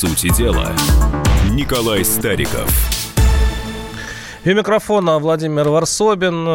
сути дела, Николай Стариков. И микрофона Владимир Варсобин.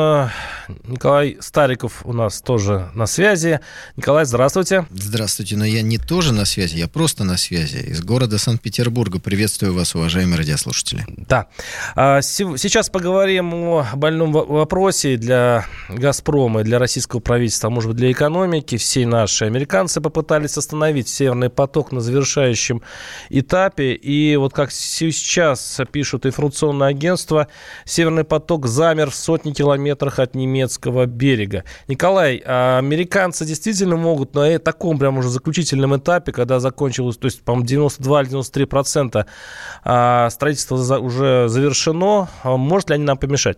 Николай Стариков у нас тоже на связи. Николай, здравствуйте. Здравствуйте, но я не тоже на связи, я просто на связи. Из города Санкт-Петербурга. Приветствую вас, уважаемые радиослушатели. Да. А, сейчас поговорим о больном вопросе для «Газпрома» и для российского правительства, а может быть, для экономики. Все наши американцы попытались остановить «Северный поток» на завершающем этапе. И вот как сейчас пишут информационное агентство, «Северный поток» замер в сотни километрах от немецкого немецкого берега. Николай, а американцы действительно могут на таком прям уже заключительном этапе, когда закончилось, то есть, по-моему, 92 или 93 процента а, строительства уже завершено, а может ли они нам помешать?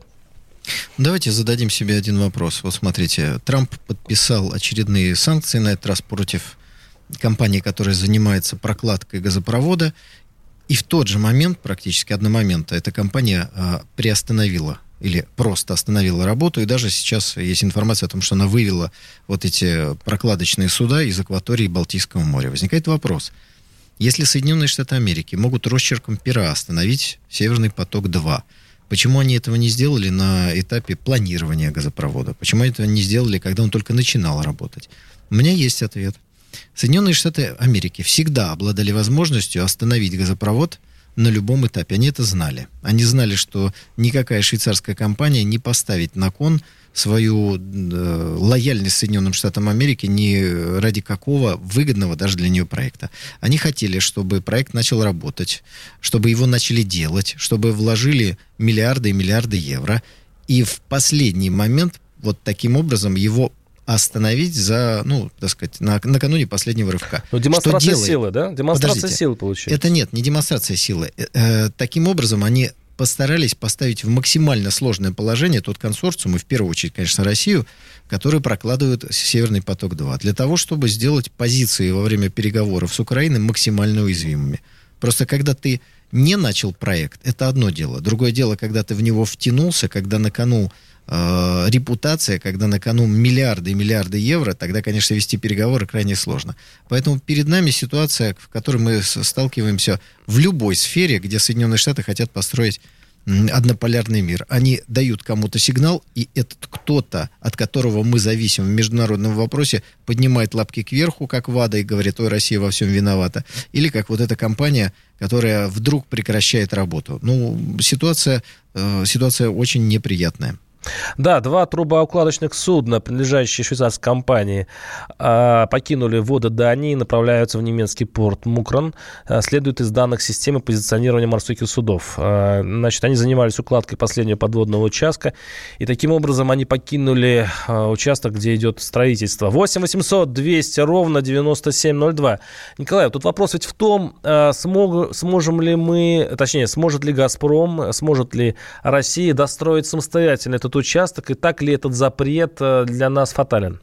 Давайте зададим себе один вопрос. Вот смотрите, Трамп подписал очередные санкции, на этот раз против компании, которая занимается прокладкой газопровода, и в тот же момент, практически одномоментно, эта компания а, приостановила или просто остановила работу, и даже сейчас есть информация о том, что она вывела вот эти прокладочные суда из акватории Балтийского моря. Возникает вопрос, если Соединенные Штаты Америки могут росчерком пера остановить Северный поток-2, почему они этого не сделали на этапе планирования газопровода? Почему они этого не сделали, когда он только начинал работать? У меня есть ответ. Соединенные Штаты Америки всегда обладали возможностью остановить газопровод на любом этапе. Они это знали. Они знали, что никакая швейцарская компания не поставит на кон свою э, лояльность Соединенным Штатам Америки ни ради какого выгодного даже для нее проекта. Они хотели, чтобы проект начал работать, чтобы его начали делать, чтобы вложили миллиарды и миллиарды евро. И в последний момент вот таким образом его остановить за, ну, так сказать, на, накануне последнего рывка. Ну, демонстрация силы, да? Демонстрация Подождите. силы получается. Это нет, не демонстрация силы. Э, э, таким образом, они постарались поставить в максимально сложное положение тот консорциум, и в первую очередь, конечно, Россию, который прокладывает Северный поток-2, для того, чтобы сделать позиции во время переговоров с Украиной максимально уязвимыми. Просто когда ты не начал проект, это одно дело. Другое дело, когда ты в него втянулся, когда на кону э, репутация, когда на кону миллиарды и миллиарды евро, тогда, конечно, вести переговоры крайне сложно. Поэтому перед нами ситуация, в которой мы сталкиваемся в любой сфере, где Соединенные Штаты хотят построить однополярный мир. Они дают кому-то сигнал, и этот кто-то, от которого мы зависим в международном вопросе, поднимает лапки кверху, как ВАДА, и говорит, ой, Россия во всем виновата. Или как вот эта компания, которая вдруг прекращает работу. Ну, ситуация, э, ситуация очень неприятная. Да, два трубоукладочных судна, принадлежащие швейцарской компании, а, покинули воды Дании и направляются в немецкий порт Мукрон. А, следует из данных системы позиционирования морских судов. А, значит, они занимались укладкой последнего подводного участка, и таким образом они покинули участок, где идет строительство. 8 800 200 ровно 9702. Николай, тут вопрос ведь в том, смог, сможем ли мы, точнее, сможет ли «Газпром», сможет ли Россия достроить самостоятельно этот участок, и так ли этот запрет э, для нас фатален?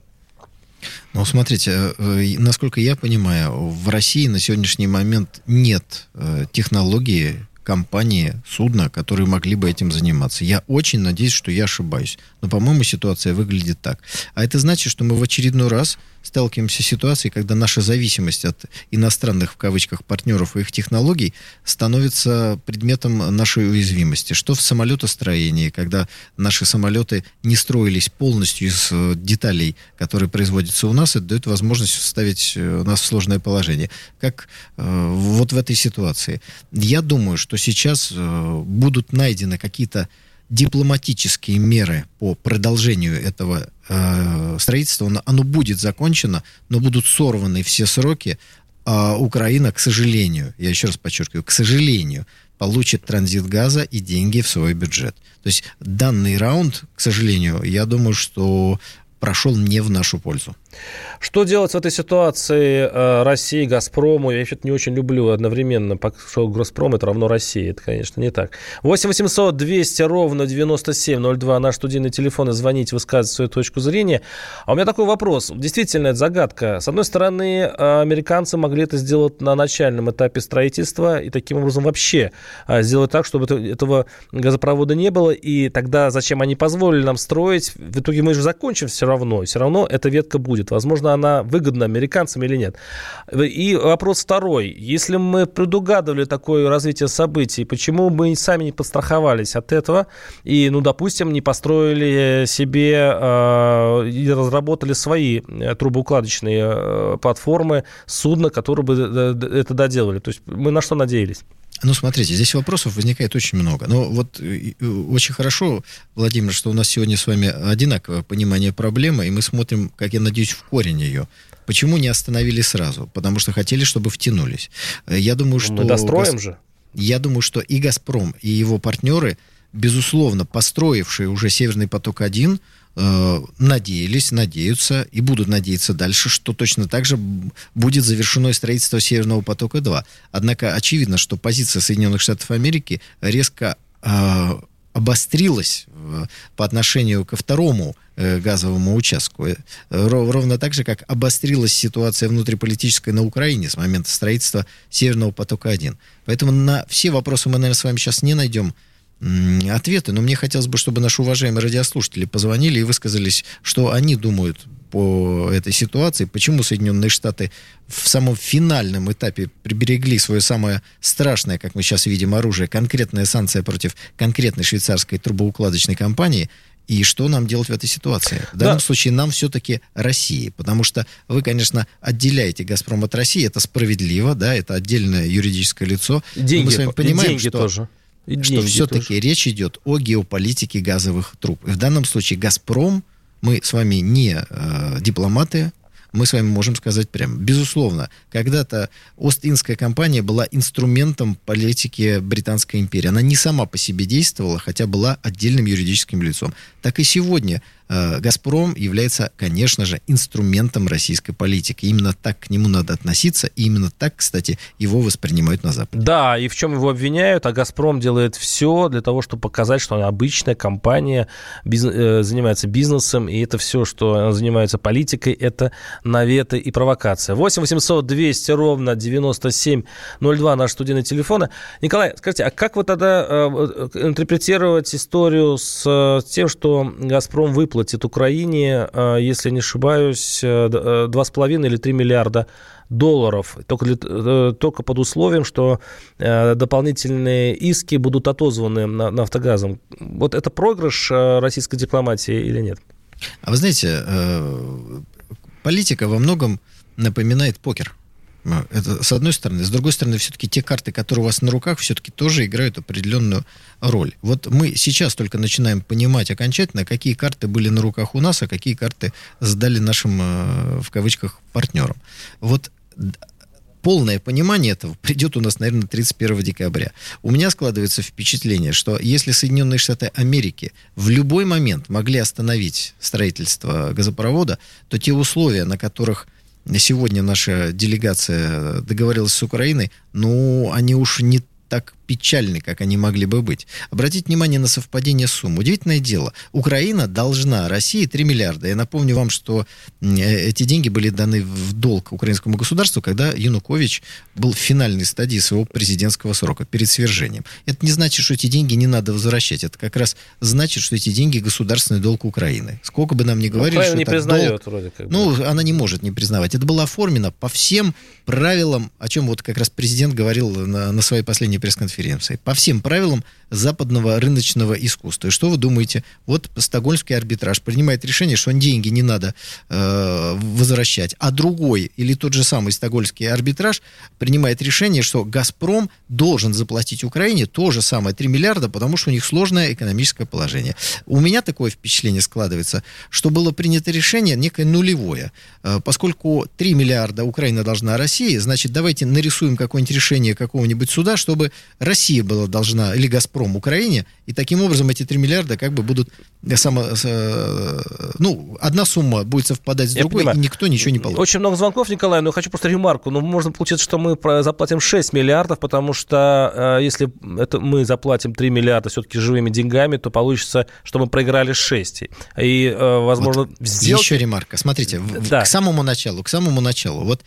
Ну, смотрите, э, э, насколько я понимаю, в России на сегодняшний момент нет технологии, компании, судна, которые могли бы этим заниматься. Я очень надеюсь, что я ошибаюсь. Но, по-моему, ситуация выглядит так. А это значит, что мы в очередной раз сталкиваемся с ситуацией, когда наша зависимость от иностранных, в кавычках, партнеров и их технологий становится предметом нашей уязвимости. Что в самолетостроении, когда наши самолеты не строились полностью из э, деталей, которые производятся у нас, это дает возможность ставить э, нас в сложное положение. Как э, вот в этой ситуации. Я думаю, что сейчас э, будут найдены какие-то дипломатические меры по продолжению этого э, строительства, оно, оно будет закончено, но будут сорваны все сроки, а Украина, к сожалению, я еще раз подчеркиваю, к сожалению, получит транзит газа и деньги в свой бюджет. То есть данный раунд, к сожалению, я думаю, что прошел не в нашу пользу. Что делать в этой ситуации э, России, Газпрому? Я вообще-то не очень люблю одновременно, что Газпром это равно России. Это, конечно, не так. 8 800 200 ровно 9702 наш студийный телефон. И звоните, высказывать свою точку зрения. А у меня такой вопрос. Действительно, это загадка. С одной стороны, э, американцы могли это сделать на начальном этапе строительства и таким образом вообще э, сделать так, чтобы этого газопровода не было. И тогда зачем они позволили нам строить? В итоге мы же закончим все равно. Все равно эта ветка будет. Будет. Возможно, она выгодна американцам или нет. И вопрос второй. Если мы предугадывали такое развитие событий, почему мы сами не подстраховались от этого и, ну, допустим, не построили себе э, и разработали свои э, трубоукладочные э, платформы, судна, которые бы это доделали? То есть мы на что надеялись? Ну, смотрите, здесь вопросов возникает очень много. Но вот очень хорошо, Владимир, что у нас сегодня с вами одинаковое понимание проблемы, и мы смотрим, как я надеюсь, в корень ее. Почему не остановили сразу? Потому что хотели, чтобы втянулись. Я думаю, ну, что... Мы достроим Газ... же. Я думаю, что и «Газпром», и его партнеры, безусловно, построившие уже «Северный поток-1», э, надеялись, надеются и будут надеяться дальше, что точно так же будет завершено строительство Северного потока-2. Однако очевидно, что позиция Соединенных Штатов Америки резко э, обострилась по отношению ко второму э, газовому участку. Э, ровно так же, как обострилась ситуация внутриполитическая на Украине с момента строительства Северного потока-1. Поэтому на все вопросы мы, наверное, с вами сейчас не найдем ответы, но мне хотелось бы, чтобы наши уважаемые радиослушатели позвонили и высказались, что они думают по этой ситуации, почему Соединенные Штаты в самом финальном этапе приберегли свое самое страшное, как мы сейчас видим, оружие, конкретная санкция против конкретной швейцарской трубоукладочной компании, и что нам делать в этой ситуации? В данном да. случае нам все-таки России, потому что вы, конечно, отделяете «Газпром» от России, это справедливо, да, это отдельное юридическое лицо. Деньги, мы с вами понимаем, деньги что... тоже и что все-таки речь идет о геополитике газовых труб. И в данном случае «Газпром», мы с вами не э, дипломаты, мы с вами можем сказать прямо. Безусловно, когда-то Ост-Индская компания была инструментом политики Британской империи. Она не сама по себе действовала, хотя была отдельным юридическим лицом. Так и сегодня «Газпром» является, конечно же, инструментом российской политики. Именно так к нему надо относиться, и именно так, кстати, его воспринимают на Западе. Да, и в чем его обвиняют, а «Газпром» делает все для того, чтобы показать, что она обычная компания, бизнес, э, занимается бизнесом, и это все, что занимается политикой, это наветы и провокация. 8 800 200 ровно 9702 наш студийный телефон. Николай, скажите, а как вы тогда э, интерпретировать историю с тем, что «Газпром» выплатил выплатит Украине, э, если не ошибаюсь, 2,5 э, э, или 3 миллиарда долларов, только, только под условием, что дополнительные иски будут отозваны на, нафтогазом. Вот это проигрыш российской дипломатии или нет? А вы знаете, политика во многом напоминает покер. А, это с одной стороны. С другой стороны, все-таки те карты, которые у вас на руках, все-таки тоже играют определенную роль. Вот мы сейчас только начинаем понимать окончательно, какие карты были на руках у нас, а какие карты сдали нашим, э, в кавычках, партнерам. Вот полное понимание этого придет у нас, наверное, 31 декабря. У меня складывается впечатление, что если Соединенные Штаты Америки в любой момент могли остановить строительство газопровода, то те условия, на которых сегодня наша делегация договорилась с Украиной, ну, они уж не так печальны, как они могли бы быть. Обратите внимание на совпадение сумм. Удивительное дело. Украина должна России 3 миллиарда. Я напомню вам, что э, эти деньги были даны в долг украинскому государству, когда Янукович был в финальной стадии своего президентского срока, перед свержением. Это не значит, что эти деньги не надо возвращать. Это как раз значит, что эти деньги государственный долг Украины. Сколько бы нам ни говорили, Украина что не признает долг, вроде как. Ну, она не может не признавать. Это было оформлено по всем правилам, о чем вот как раз президент говорил на, на своей последней пресс-конференции. По всем правилам западного рыночного искусства. И что вы думаете? Вот стокгольмский арбитраж принимает решение, что деньги не надо э, возвращать, а другой или тот же самый стокгольмский арбитраж принимает решение, что «Газпром» должен заплатить Украине то же самое 3 миллиарда, потому что у них сложное экономическое положение. У меня такое впечатление складывается, что было принято решение некое нулевое. Э, поскольку 3 миллиарда Украина должна России, значит, давайте нарисуем какое-нибудь решение какого-нибудь суда, чтобы Россия была должна, или «Газпром» Украине, и таким образом эти 3 миллиарда как бы будут э, само, э, ну, одна сумма будет совпадать с другой, и никто ничего не получит. Очень много звонков, Николай, но я хочу просто ремарку. Ну, можно получиться, что мы заплатим 6 миллиардов, потому что э, если это мы заплатим 3 миллиарда все-таки живыми деньгами, то получится, что мы проиграли 6. И, возможно, вот сделать... Еще ремарка. Смотрите, да. к самому началу, к самому началу. Вот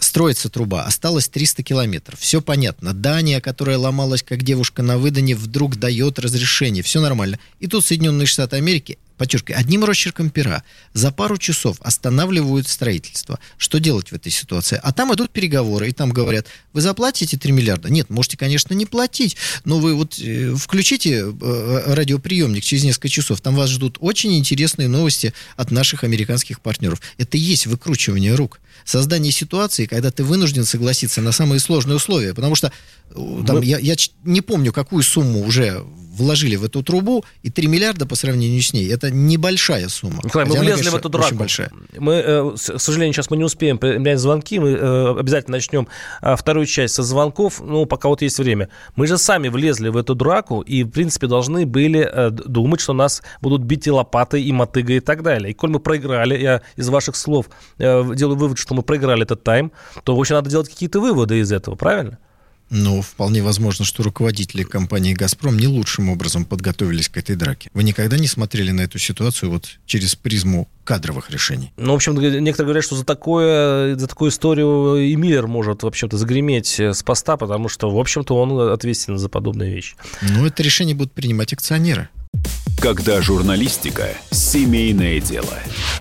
строится труба, осталось 300 километров. Все понятно. Дания, которая ломалась как девушка на выдане, вдруг дает разрешение. Все нормально. И тут Соединенные Штаты Америки подчеркиваю, одним росчерком пера за пару часов останавливают строительство. Что делать в этой ситуации? А там идут переговоры, и там говорят, вы заплатите 3 миллиарда? Нет, можете, конечно, не платить, но вы вот э, включите э, радиоприемник через несколько часов, там вас ждут очень интересные новости от наших американских партнеров. Это и есть выкручивание рук. Создание ситуации, когда ты вынужден согласиться на самые сложные условия, потому что э, там, мы... я, я не помню, какую сумму уже вложили в эту трубу, и 3 миллиарда по сравнению с ней, это небольшая сумма. Николай, мы влезли конечно, в эту драку. большая. Мы, э, к сожалению, сейчас мы не успеем принять звонки, мы э, обязательно начнем а, вторую часть со звонков, ну, пока вот есть время. Мы же сами влезли в эту драку, и, в принципе, должны были думать, что нас будут бить и лопатой, и мотыгой, и так далее. И коль мы проиграли, я из ваших слов делаю вывод, что мы проиграли этот тайм, то, в общем, надо делать какие-то выводы из этого, правильно? Ну, вполне возможно, что руководители компании «Газпром» не лучшим образом подготовились к этой драке. Вы никогда не смотрели на эту ситуацию вот через призму кадровых решений? Ну, в общем, некоторые говорят, что за, такое, за такую историю и Миллер может, в общем-то, загреметь с поста, потому что, в общем-то, он ответственен за подобные вещи. Ну, это решение будут принимать акционеры. Когда журналистика – семейное дело.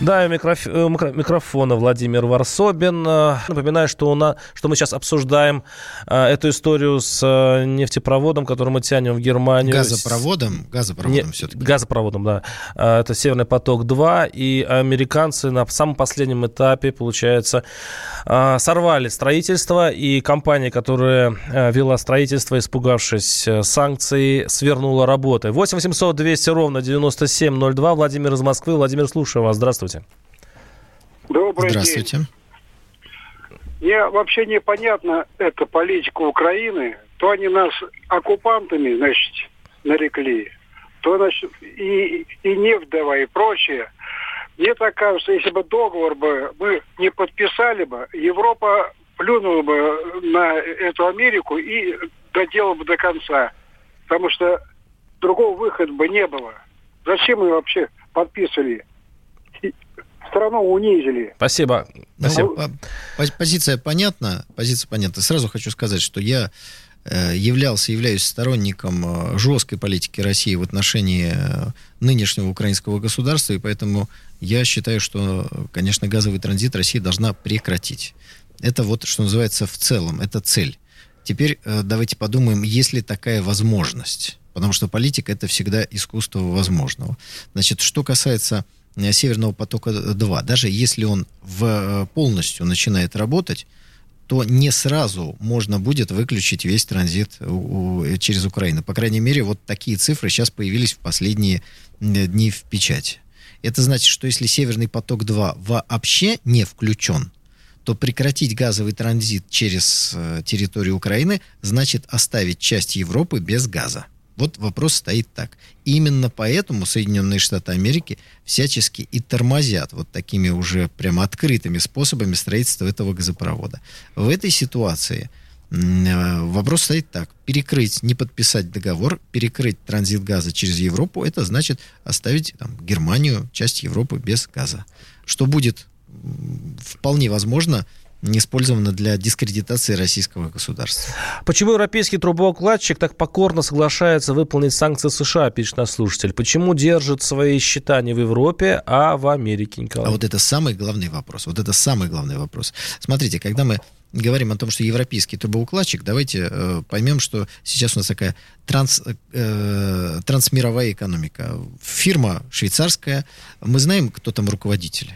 да, у микроф... Э, микрофона Владимир Варсобин. Э, напоминаю, что, у нас... что мы сейчас обсуждаем э, эту историю с нефтепроводом, который мы тянем в Германию. Газопроводом? Газопроводом Не... все-таки. Газопроводом, да. Это Северный поток-2. И американцы на самом последнем этапе, получается, сорвали строительство. И компания, которая вела строительство, испугавшись санкций, свернула работы. 8 800 200 ровно 9702. Владимир из Москвы. Владимир, слушаю вас. Здравствуйте. Здравствуйте. Добрый Здравствуйте. день. Мне вообще непонятна эта политика Украины. То они нас оккупантами, значит, нарекли, то, значит, и, и нефть давай, и прочее. Мне так кажется, если бы договор бы мы не подписали бы, Европа плюнула бы на эту Америку и доделала бы до конца. Потому что другого выхода бы не было. Зачем мы вообще подписывали? Страну унизили. Спасибо. Спасибо. Ну, позиция понятна. Позиция понятна. Сразу хочу сказать, что я э, являлся, являюсь сторонником э, жесткой политики России в отношении э, нынешнего украинского государства, и поэтому я считаю, что, конечно, газовый транзит Россия должна прекратить. Это вот, что называется, в целом, это цель. Теперь давайте подумаем, есть ли такая возможность. Потому что политика это всегда искусство возможного. Значит, что касается Северного потока-2, даже если он в, э, полностью начинает работать, то не сразу можно будет выключить весь транзит через Украину. По крайней мере, вот такие цифры сейчас появились в последние дни в печати. Это значит, что если Северный поток-2 вообще не включен, то прекратить газовый транзит через э, территорию Украины значит оставить часть Европы без газа. Вот вопрос стоит так. Именно поэтому Соединенные Штаты Америки всячески и тормозят вот такими уже прямо открытыми способами строительства этого газопровода. В этой ситуации э, вопрос стоит так. Перекрыть, не подписать договор, перекрыть транзит газа через Европу, это значит оставить там, Германию, часть Европы без газа. Что будет вполне возможно не использовано для дискредитации российского государства. Почему европейский трубоукладчик так покорно соглашается выполнить санкции США, пишет наш слушатель? Почему держит свои счета не в Европе, а в Америке, Николай? А вот это самый главный вопрос. Вот это самый главный вопрос. Смотрите, когда мы говорим о том, что европейский трубоукладчик, давайте э, поймем, что сейчас у нас такая транс, э, трансмировая экономика. Фирма швейцарская, мы знаем, кто там руководители,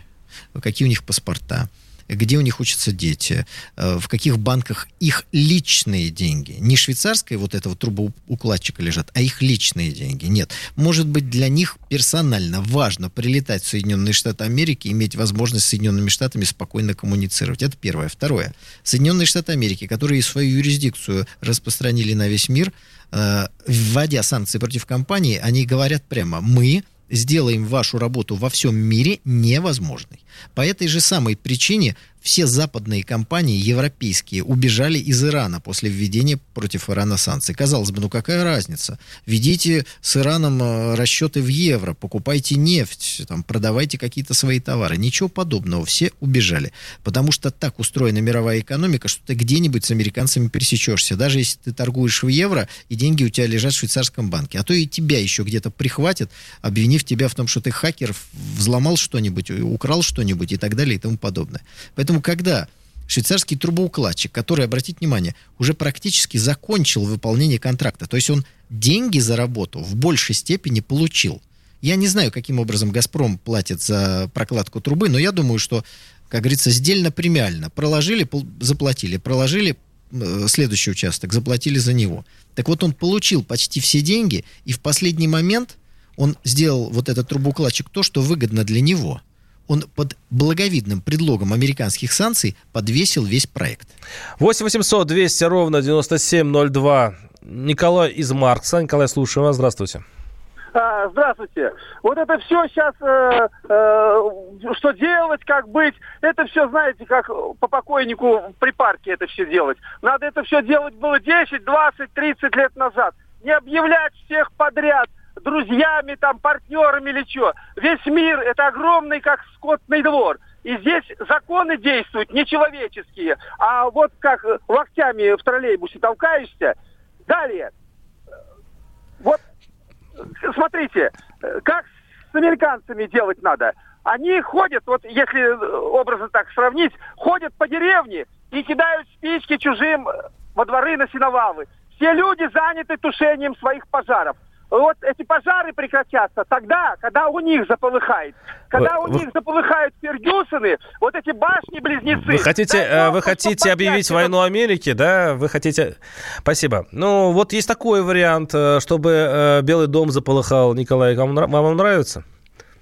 какие у них паспорта где у них учатся дети, э, в каких банках их личные деньги. Не швейцарская вот этого трубоукладчика лежат, а их личные деньги. Нет. Может быть, для них персонально важно прилетать в Соединенные Штаты Америки, иметь возможность с Соединенными Штатами спокойно коммуницировать. Это первое. Второе. Соединенные Штаты Америки, которые свою юрисдикцию распространили на весь мир, э, вводя санкции против компании, они говорят прямо, мы сделаем вашу работу во всем мире невозможной. По этой же самой причине все западные компании, европейские, убежали из Ирана после введения против Ирана санкций. Казалось бы, ну какая разница? Ведите с Ираном э, расчеты в евро, покупайте нефть, там, продавайте какие-то свои товары. Ничего подобного, все убежали. Потому что так устроена мировая экономика, что ты где-нибудь с американцами пересечешься. Даже если ты торгуешь в евро, и деньги у тебя лежат в швейцарском банке. А то и тебя еще где-то прихватят, обвинив тебя в том, что ты хакер, взломал что-нибудь, украл что-нибудь и так далее и тому подобное. Поэтому Поэтому, когда швейцарский трубоукладчик, который, обратите внимание, уже практически закончил выполнение контракта, то есть он деньги за работу в большей степени получил. Я не знаю, каким образом «Газпром» платит за прокладку трубы, но я думаю, что, как говорится, сдельно-премиально. Проложили, заплатили. Проложили э, следующий участок, заплатили за него. Так вот, он получил почти все деньги, и в последний момент он сделал вот этот трубоукладчик то, что выгодно для него – он под благовидным предлогом американских санкций подвесил весь проект. 8 800 200 ровно 9702. Николай из Маркса. Николай, слушаю вас. Здравствуйте. А, здравствуйте. Вот это все сейчас, э, э, что делать, как быть, это все, знаете, как по покойнику при парке это все делать. Надо это все делать было 10, 20, 30 лет назад. Не объявлять всех подряд – друзьями, там, партнерами или что. Весь мир это огромный, как скотный двор. И здесь законы действуют нечеловеческие. А вот как локтями в троллейбусе толкаешься. Далее. Вот, смотрите, как с американцами делать надо. Они ходят, вот если образно так сравнить, ходят по деревне и кидают спички чужим во дворы на сеновалы. Все люди заняты тушением своих пожаров вот эти пожары прекратятся тогда, когда у них заполыхает. Когда вы, у них заполыхают Фергюсоны, вот эти башни-близнецы... Вы хотите, э, вы хотите объявить войну Америке, да? Вы хотите... Спасибо. Ну, вот есть такой вариант, э, чтобы э, Белый дом заполыхал. Николай, вам, вам нравится?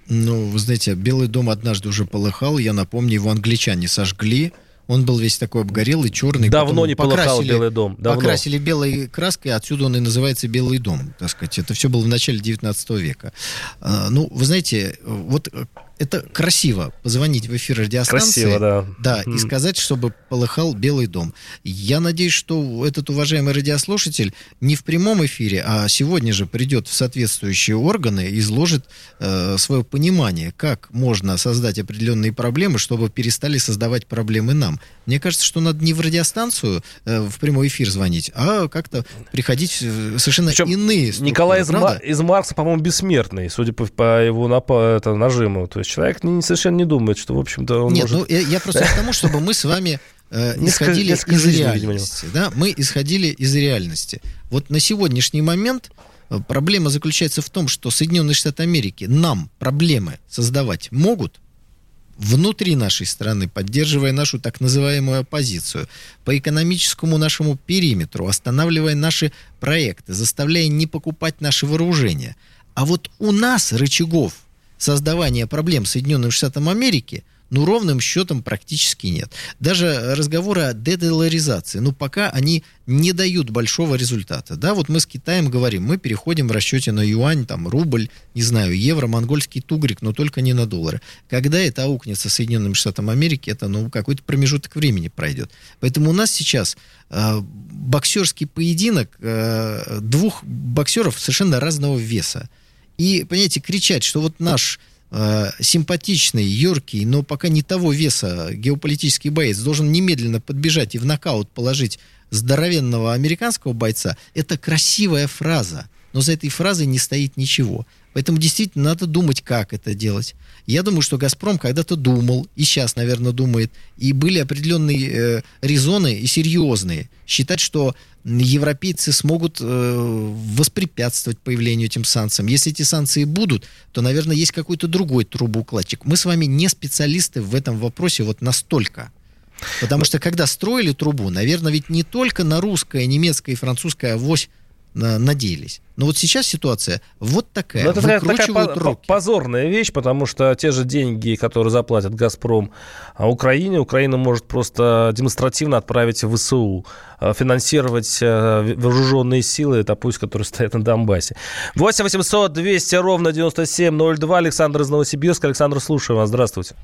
Ну, вы знаете, Белый дом однажды уже полыхал. Я напомню, его англичане сожгли. Он был весь такой обгорелый, черный. Давно не полыхал Белый дом. Давно. Покрасили белой краской, отсюда он и называется Белый дом, так сказать. Это все было в начале 19 века. А, ну, вы знаете, вот это красиво позвонить в эфир радиостанции. Красиво, да. Да, mm. и сказать, чтобы полыхал Белый дом. Я надеюсь, что этот уважаемый радиослушатель не в прямом эфире, а сегодня же придет в соответствующие органы и изложит э, свое понимание, как можно создать определенные проблемы, чтобы перестали создавать проблемы нам. Мне кажется, что надо не в радиостанцию э, в прямой эфир звонить, а как-то приходить в совершенно Причем иные структуры. Николай из, Ма- из Марса, по-моему, бессмертный, судя по, по его нап- это, нажиму. То есть человек не, совершенно не думает, что, в общем-то, он Нет, может... ну, я, я просто к тому, чтобы мы с вами э, исходили несколько из жизней, реальности. Да? Мы исходили из реальности. Вот на сегодняшний момент э, проблема заключается в том, что Соединенные Штаты Америки нам проблемы создавать могут, внутри нашей страны, поддерживая нашу так называемую оппозицию, по экономическому нашему периметру, останавливая наши проекты, заставляя не покупать наши вооружения. А вот у нас рычагов создавания проблем Соединенным Штатам Америки, ну, ровным счетом практически нет. Даже разговоры о дедоларизации, ну, пока они не дают большого результата. Да, вот мы с Китаем говорим, мы переходим в расчете на юань, там, рубль, не знаю, евро, монгольский тугрик, но только не на доллары. Когда это аукнется Соединенным Штатам Америки, это, ну, какой-то промежуток времени пройдет. Поэтому у нас сейчас э, боксерский поединок э, двух боксеров совершенно разного веса. И, понимаете, кричать, что вот наш э, симпатичный, юркий, но пока не того веса геополитический боец должен немедленно подбежать и в нокаут положить здоровенного американского бойца, это красивая фраза. Но за этой фразой не стоит ничего. Поэтому действительно надо думать, как это делать. Я думаю, что «Газпром» когда-то думал, и сейчас, наверное, думает, и были определенные э, резоны и серьезные. Считать, что европейцы смогут э, воспрепятствовать появлению этим санкциям. Если эти санкции будут, то, наверное, есть какой-то другой трубоукладчик. Мы с вами не специалисты в этом вопросе вот настолько. Потому что когда строили трубу, наверное, ведь не только на русское, немецкое и французское авось надеялись. Но вот сейчас ситуация вот такая. Но это такая руки. позорная вещь, потому что те же деньги, которые заплатит «Газпром» а Украине, Украина может просто демонстративно отправить в ВСУ, а, финансировать а, вооруженные силы, это пусть, которые стоят на Донбассе. 8 800 200 ровно 9702. Александр из Новосибирска. Александр, слушаю вас. Здравствуйте.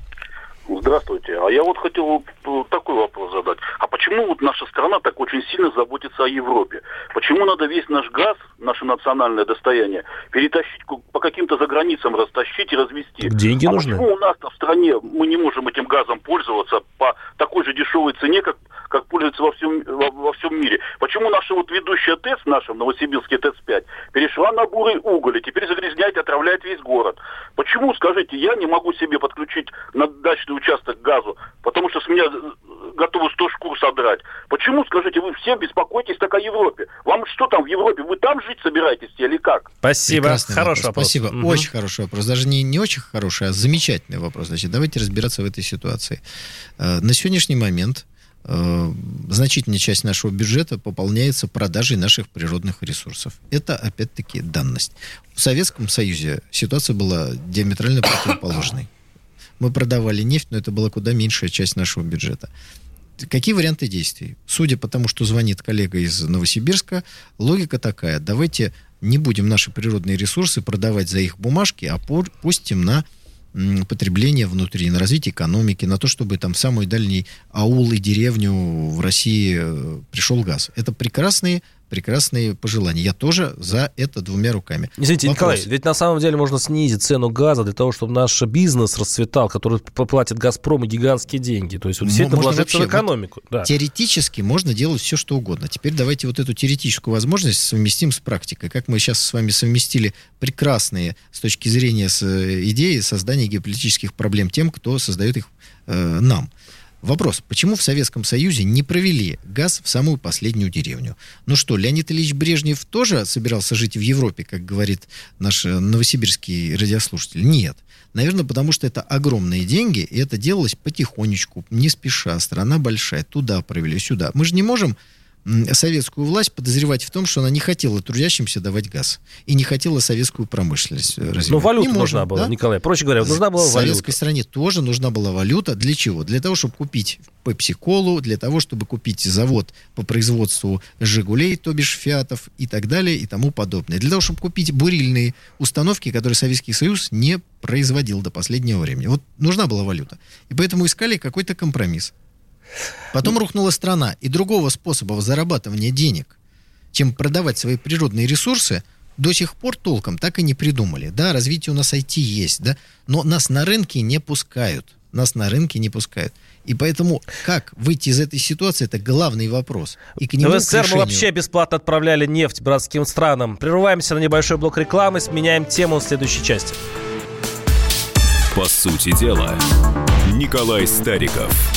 Здравствуйте. А я вот хотел такой вопрос задать. А почему вот наша страна так очень сильно заботится о Европе? Почему надо весь наш газ, наше национальное достояние, перетащить по каким-то заграницам, растащить и развести? Деньги а нужны. почему у нас в стране мы не можем этим газом пользоваться по такой же дешевой цене, как как пользуются во всем, во, во всем мире. Почему наша вот ведущая ТЭЦ, наша Новосибирский ТЭЦ-5, перешла на бурый уголь и теперь загрязняет и отравляет весь город? Почему, скажите, я не могу себе подключить на дачный участок газу, потому что с меня готовы 100 шкур содрать? Почему, скажите, вы все беспокоитесь так о Европе? Вам что там в Европе? Вы там жить собираетесь или как? Спасибо. Прекрасный хороший вопрос. вопрос. Спасибо. Угу. Очень хороший вопрос. Даже не, не очень хороший, а замечательный вопрос. Значит, давайте разбираться в этой ситуации. Э, на сегодняшний момент Э, значительная часть нашего бюджета пополняется продажей наших природных ресурсов. Это, опять-таки, данность. В Советском Союзе ситуация была диаметрально противоположной. Мы продавали нефть, но это была куда меньшая часть нашего бюджета. Какие варианты действий? Судя по тому, что звонит коллега из Новосибирска, логика такая. Давайте не будем наши природные ресурсы продавать за их бумажки, а пустим на потребления внутри, на развитие экономики, на то, чтобы там в самый дальний аул и деревню в России э, пришел газ. Это прекрасные прекрасные пожелания. Я тоже за это двумя руками. Извините, Вопрос. Николай, ведь на самом деле можно снизить цену газа для того, чтобы наш бизнес расцветал, который платит «Газпрому» гигантские деньги. То есть действительно можно вложиться вообще, в экономику. Вот да. Теоретически можно делать все, что угодно. Теперь давайте вот эту теоретическую возможность совместим с практикой. Как мы сейчас с вами совместили прекрасные с точки зрения с, э, идеи создания геополитических проблем тем, кто создает их э, нам. Вопрос, почему в Советском Союзе не провели газ в самую последнюю деревню? Ну что, Леонид Ильич Брежнев тоже собирался жить в Европе, как говорит наш э, новосибирский радиослушатель? Нет. Наверное, потому что это огромные деньги, и это делалось потихонечку, не спеша. Страна большая, туда провели, сюда. Мы же не можем советскую власть подозревать в том, что она не хотела трудящимся давать газ и не хотела советскую промышленность э, развивать. Но валюта не нужна была, да? Николай. Проще говоря, нужна была валюта. В советской стране тоже нужна была валюта. Для чего? Для того, чтобы купить пепси-колу, для того, чтобы купить завод по производству «Жигулей», то бишь «Фиатов» и так далее и тому подобное. Для того, чтобы купить бурильные установки, которые Советский Союз не производил до последнего времени. Вот нужна была валюта. И поэтому искали какой-то компромисс. Потом рухнула страна, и другого способа зарабатывания денег, чем продавать свои природные ресурсы, до сих пор толком так и не придумали. Да, развитие у нас IT есть, да, но нас на рынке не пускают. Нас на рынке не пускают. И поэтому как выйти из этой ситуации, это главный вопрос. И к нему, в СССР мы вообще бесплатно отправляли нефть братским странам. Прерываемся на небольшой блок рекламы, сменяем тему в следующей части. По сути дела, Николай Стариков –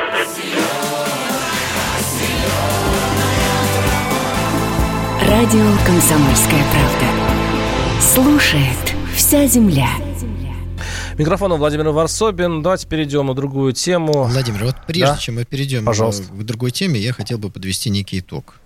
Радио «Комсомольская правда». Слушает вся земля. Микрофон Владимир Варсобин. Давайте перейдем на другую тему. Владимир, вот прежде да? чем мы перейдем Пожалуйста. к другой теме, я хотел бы подвести некий итог.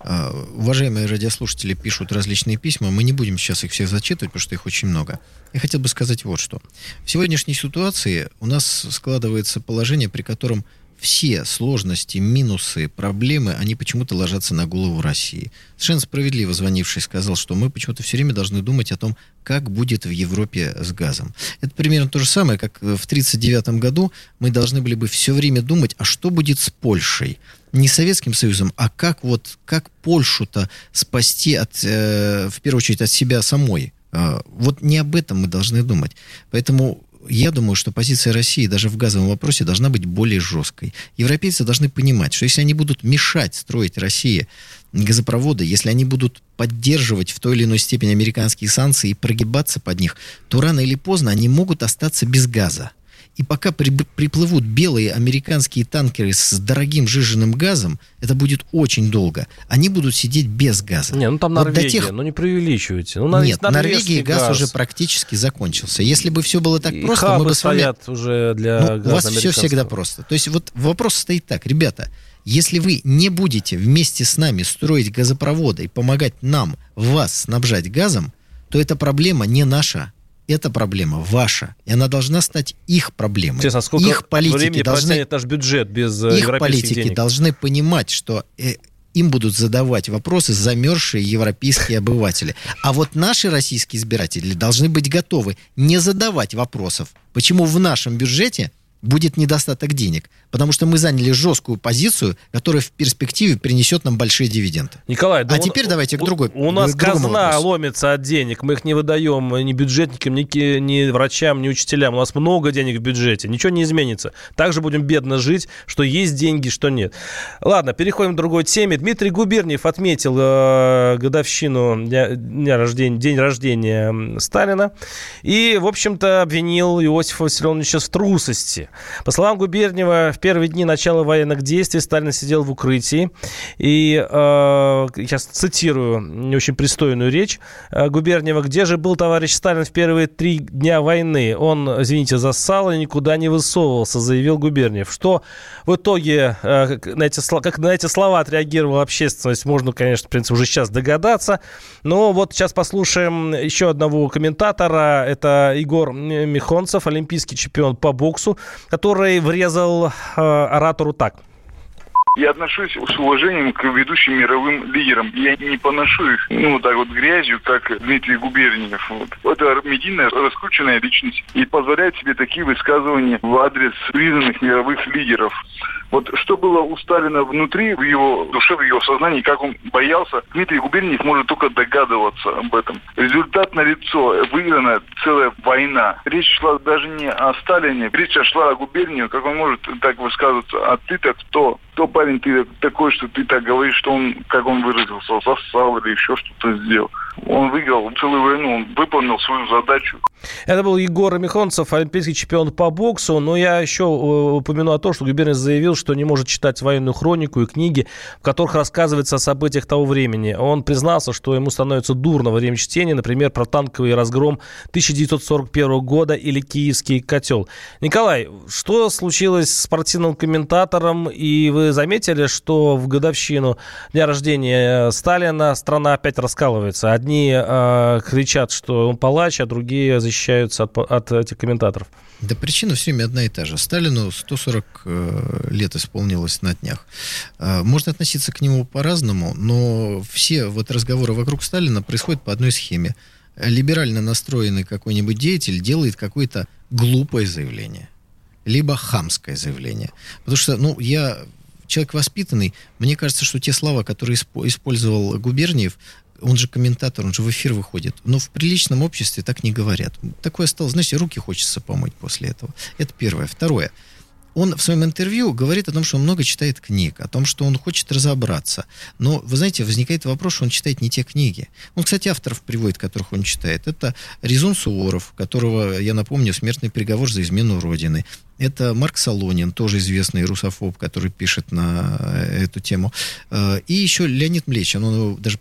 Uh, уважаемые радиослушатели пишут различные письма. Мы не будем сейчас их всех зачитывать, потому что их очень много. Я хотел бы сказать вот что. В сегодняшней ситуации у нас складывается положение, при котором все сложности, минусы, проблемы, они почему-то ложатся на голову России. Совершенно справедливо звонивший сказал, что мы почему-то все время должны думать о том, как будет в Европе с газом. Это примерно то же самое, как в 1939 году мы должны были бы все время думать, а что будет с Польшей, не Советским Союзом, а как вот, как Польшу-то спасти от, э, в первую очередь, от себя самой. Э, вот не об этом мы должны думать. Поэтому я думаю, что позиция России даже в газовом вопросе должна быть более жесткой. Европейцы должны понимать, что если они будут мешать строить России газопроводы, если они будут поддерживать в той или иной степени американские санкции и прогибаться под них, то рано или поздно они могут остаться без газа. И пока при, приплывут белые американские танкеры с дорогим жиженным газом, это будет очень долго. Они будут сидеть без газа. Не, ну там вот Норвегия, тех... ну не преувеличивайте. Ну, Нет, Норвегии газ, газ уже практически закончился. Если бы все было так и просто, мы бы с вами... уже для ну, У вас все всегда просто. То есть вот вопрос стоит так, ребята, если вы не будете вместе с нами строить газопроводы и помогать нам вас снабжать газом, то эта проблема не наша эта проблема ваша, и она должна стать их проблемой. Честно, сколько их политики должны наш бюджет без э, их политики денег? должны понимать, что э, им будут задавать вопросы замерзшие европейские обыватели. А вот наши российские избиратели должны быть готовы не задавать вопросов, почему в нашем бюджете будет недостаток денег, потому что мы заняли жесткую позицию, которая в перспективе принесет нам большие дивиденды. Николай, да а он, теперь давайте к другой. У нас казна вопросу. ломится от денег, мы их не выдаем ни бюджетникам, ни, ни врачам, ни учителям. У нас много денег в бюджете, ничего не изменится. Также будем бедно жить, что есть деньги, что нет. Ладно, переходим к другой теме. Дмитрий Губерниев отметил э, годовщину дня, дня рождения, день рождения Сталина и, в общем-то, обвинил Иосифа Виссарионовича в трусости. По словам Губерниева, в первые дни начала военных действий Сталин сидел в укрытии. И э, сейчас цитирую не очень пристойную речь э, Губерниева. «Где же был товарищ Сталин в первые три дня войны? Он, извините, зассал и никуда не высовывался», заявил Губерниев. Что в итоге э, на эти, как на эти слова отреагировала общественность, можно, конечно, в принципе, уже сейчас догадаться. Но вот сейчас послушаем еще одного комментатора. Это Егор Михонцев, олимпийский чемпион по боксу который врезал э, оратору так. Я отношусь с уважением к ведущим мировым лидерам. Я не поношу их, ну, так вот грязью, как Дмитрий Губерниев. Вот. Это медийная, раскрученная личность и позволяет себе такие высказывания в адрес признанных мировых лидеров. Вот что было у Сталина внутри, в его душе, в его сознании, как он боялся, Дмитрий Губерниев может только догадываться об этом. Результат на лицо, выиграна целая война. Речь шла даже не о Сталине, речь шла о Губерниеве, как он может так высказываться, а ты-то кто? Кто парень ты такой, что ты так говоришь, что он, как он выразился, зассал или еще что-то сделал? Он выиграл целую войну, он выполнил свою задачу. Это был Егор Михонцев, олимпийский чемпион по боксу. Но я еще э, упомяну о том, что Губерниев заявил, что не может читать военную хронику и книги, в которых рассказывается о событиях того времени. Он признался, что ему становится дурно во время чтения, например, про танковый разгром 1941 года или киевский котел. Николай, что случилось с спортивным комментатором? И вы заметили, что в годовщину дня рождения Сталина страна опять раскалывается? Одни э, кричат, что он палач, а другие защищаются от, от этих комментаторов. Да причина все время одна и та же. Сталину 140 э, лет исполнилось на днях. Э, можно относиться к нему по-разному, но все вот разговоры вокруг Сталина происходят по одной схеме. Либерально настроенный какой-нибудь деятель делает какое-то глупое заявление, либо хамское заявление. Потому что, ну, я человек воспитанный, мне кажется, что те слова, которые использовал Губерниев, он же комментатор, он же в эфир выходит. Но в приличном обществе так не говорят. Такое стало, знаете, руки хочется помыть после этого. Это первое. Второе. Он в своем интервью говорит о том, что он много читает книг, о том, что он хочет разобраться. Но, вы знаете, возникает вопрос, что он читает не те книги. Он, кстати, авторов приводит, которых он читает. Это Резон Суворов, которого, я напомню, смертный приговор за измену Родины. Это Марк Солонин, тоже известный русофоб, который пишет на эту тему. Э, и еще Леонид Млечин, он его даже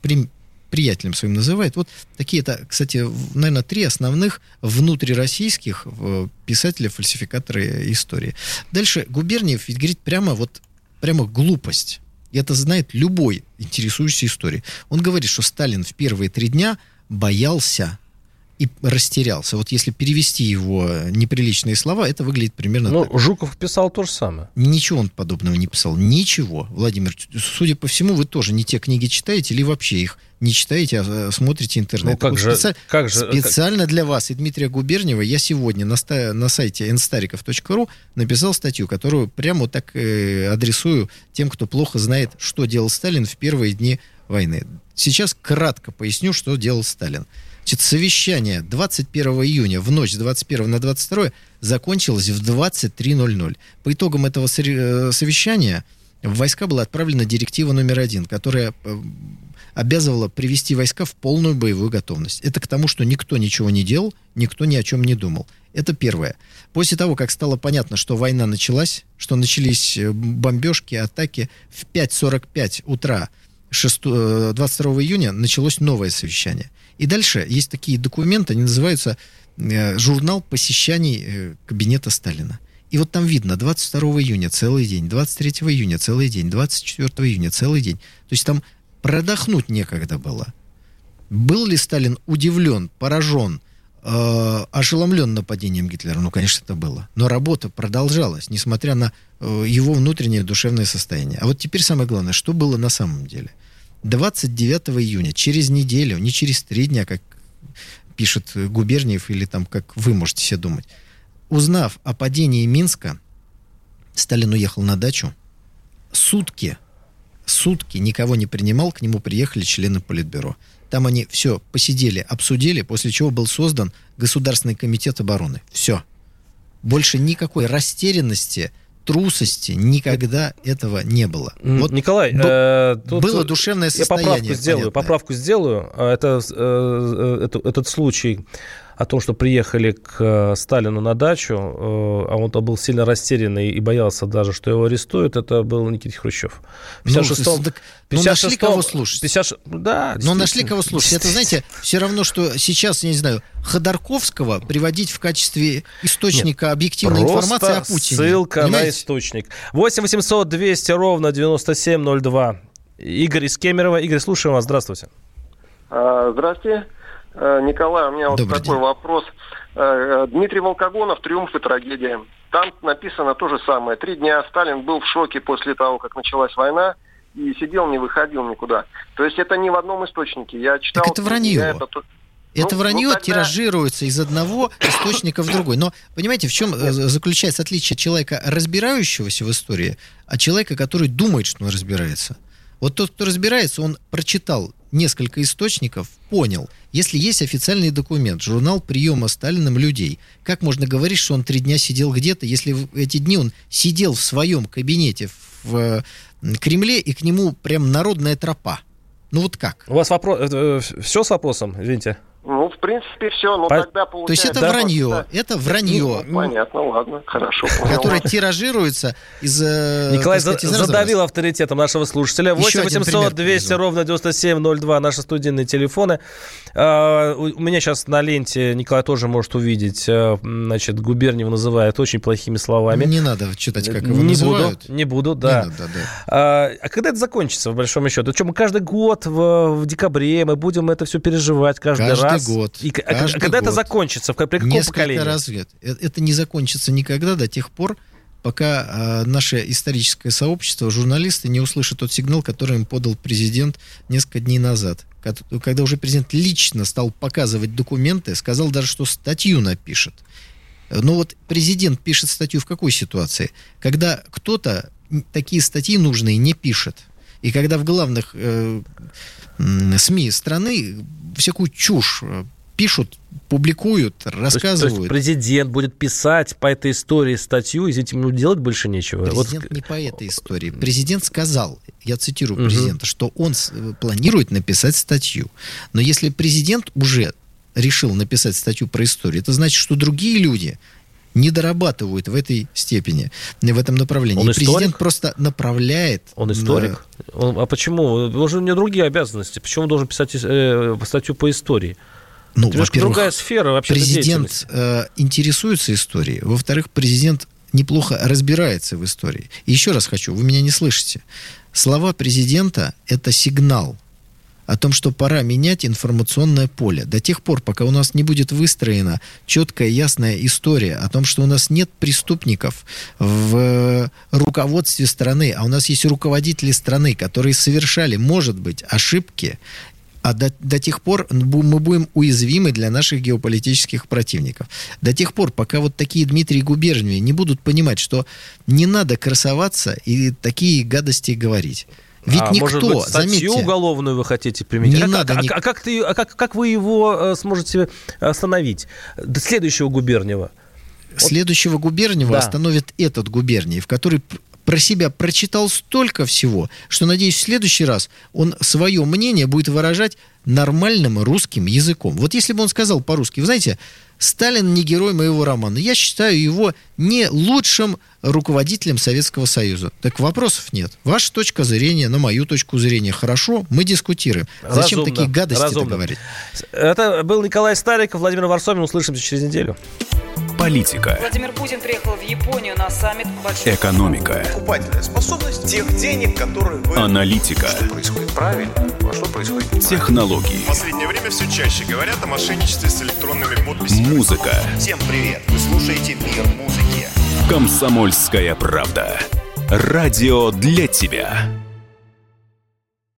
приятелем своим называет. Вот такие-то, кстати, наверное, три основных внутрироссийских э, писателя-фальсификатора истории. Дальше Губерниев ведь говорит прямо вот прямо глупость. И это знает любой интересующийся историей. Он говорит, что Сталин в первые три дня боялся и растерялся. Вот если перевести его неприличные слова, это выглядит примерно ну, так. Жуков писал то же самое. Ничего он подобного не писал. Ничего. Владимир, судя по всему, вы тоже не те книги читаете или вообще их не читаете, а смотрите интернет. Ну, как вот же, специ... как же, специально как... для вас и Дмитрия Губерниева я сегодня на, ста... на сайте nstarikov.ru написал статью, которую прямо вот так э, адресую тем, кто плохо знает, что делал Сталин в первые дни войны. Сейчас кратко поясню, что делал Сталин. Значит, совещание 21 июня в ночь с 21 на 22 закончилось в 23.00. По итогам этого э, совещания в войска была отправлена директива номер один, которая э, обязывала привести войска в полную боевую готовность. Это к тому, что никто ничего не делал, никто ни о чем не думал. Это первое. После того, как стало понятно, что война началась, что начались э, бомбежки, атаки, в 5.45 утра 6, 22 июня началось новое совещание. И дальше есть такие документы, они называются э, «Журнал посещаний э, кабинета Сталина». И вот там видно 22 июня целый день, 23 июня целый день, 24 июня целый день. То есть там продохнуть некогда было. Был ли Сталин удивлен, поражен, э, ошеломлен нападением Гитлера? Ну, конечно, это было. Но работа продолжалась, несмотря на э, его внутреннее душевное состояние. А вот теперь самое главное, что было на самом деле – 29 июня, через неделю, не через три дня, как пишет Губерниев, или там, как вы можете себе думать, узнав о падении Минска, Сталин уехал на дачу. Сутки, сутки никого не принимал, к нему приехали члены Политбюро. Там они все посидели, обсудили, после чего был создан Государственный комитет обороны. Все. Больше никакой растерянности, трусости никогда этого не было. Вот Николай, э, тут было душевное состояние. Я поправку сделаю, поправку сделаю. Это, э, это, этот случай о том, что приехали к э, Сталину на дачу, э, а он там был сильно растерянный и боялся даже, что его арестуют, это был Никита Хрущев. В 56-м... Ну, так, ну, нашли кого слушать. 50, да, Но нашли кого слушать. Это, знаете, все равно, что сейчас, я не знаю, Ходорковского приводить в качестве источника Нет, объективной информации о Путине. ссылка Понимаете? на источник. 8 800 200 ровно 9702. Игорь из Кемерово. Игорь, слушаем вас. Здравствуйте. А, здравствуйте. Э, Николай, у меня вот Добрый такой день. вопрос. Э, Дмитрий Волкогонов «Триумф и трагедия». Там написано то же самое. Три дня Сталин был в шоке после того, как началась война, и сидел, не выходил никуда. То есть это не в одном источнике. Я читал... Так это вранье. Это, это ну, вранье ну, тогда... тиражируется из одного источника в другой. Но понимаете, в чем. Э, заключается отличие человека, разбирающегося в истории, от человека, который думает, что он разбирается? Вот тот, кто разбирается, он прочитал несколько источников, понял, если есть официальный документ, журнал приема Сталиным людей, как можно говорить, что он три дня сидел где-то, если в эти дни он сидел в своем кабинете в Кремле, и к нему прям народная тропа? Ну вот как? У вас вопрос... Э, э, все с вопросом, извините? Ну, в принципе, все. Но По... тогда получается... То есть это да, вранье. Да. Это вранье. Ну, понятно, ладно, хорошо. Которое тиражируется из... Э, Николай сказать, задавил авторитетом нашего слушателя. 8 800 200 ровно 9702 наши студийные телефоны. А, у меня сейчас на ленте Николай тоже может увидеть. Э, значит, Губерниев называет очень плохими словами. Не надо читать, как его не называют. Буду, не буду, да. Не надо, да. А, а когда это закончится, в большом счету? Что, мы каждый год в, в декабре мы будем это все переживать каждый, каждый раз? раз. год. И, а когда год. это закончится? При каком Несколько поколении? раз э, Это не закончится никогда до тех пор, пока э, наше историческое сообщество, журналисты не услышат тот сигнал, который им подал президент несколько дней назад. Когда уже президент лично стал показывать документы, сказал даже, что статью напишет. Но вот президент пишет статью в какой ситуации? Когда кто-то такие статьи нужные не пишет. И когда в главных э, СМИ страны всякую чушь э, пишут, публикуют, рассказывают. То есть, то есть президент будет писать по этой истории статью, и этим ему делать больше нечего. Президент вот... не по этой истории. Президент сказал, я цитирую угу. президента, что он э, планирует написать статью. Но если президент уже решил написать статью про историю, это значит, что другие люди не дорабатывают в этой степени, в этом направлении. Он историк? Президент просто направляет. Он историк? На... Он, а почему? Он же у него другие обязанности. Почему он должен писать э, статью по истории? Ну, во-первых, другая сфера вообще Президент э, интересуется историей. Во-вторых, президент неплохо разбирается в истории. И еще раз хочу, вы меня не слышите. Слова президента – это сигнал о том, что пора менять информационное поле. До тех пор, пока у нас не будет выстроена четкая, ясная история о том, что у нас нет преступников в руководстве страны, а у нас есть руководители страны, которые совершали, может быть, ошибки, а до, до тех пор мы будем уязвимы для наших геополитических противников. До тех пор, пока вот такие Дмитрий Губерниевы не будут понимать, что не надо красоваться и такие гадости говорить. Ведь а, никто, может быть, статью заметьте, уголовную вы хотите применить? Не а, надо, как, не... а, а, как ты, а как, как вы его э, сможете остановить? До следующего Губерниева? Следующего Губерниева да. остановит этот Губерниев, который про себя прочитал столько всего, что, надеюсь, в следующий раз он свое мнение будет выражать нормальным русским языком. Вот если бы он сказал по-русски, вы знаете, Сталин не герой моего романа. Я считаю его не лучшим руководителем Советского Союза. Так вопросов нет. Ваша точка зрения на мою точку зрения. Хорошо, мы дискутируем. Зачем разумно, такие гадости разумно. говорить? Это был Николай Стариков, Владимир Варсомин. Услышимся через неделю. Политика. Владимир Путин приехал в Японию на саммит большой... Экономика. Покупательная способность тех денег, которые вы... Аналитика. Что происходит правильно, а что происходит неправильно. Технологии. В последнее время все чаще говорят о мошенничестве с электронными подписями. Музыка. Всем привет. Вы слушаете «Мир музыки». Комсомольская правда. Радио для тебя.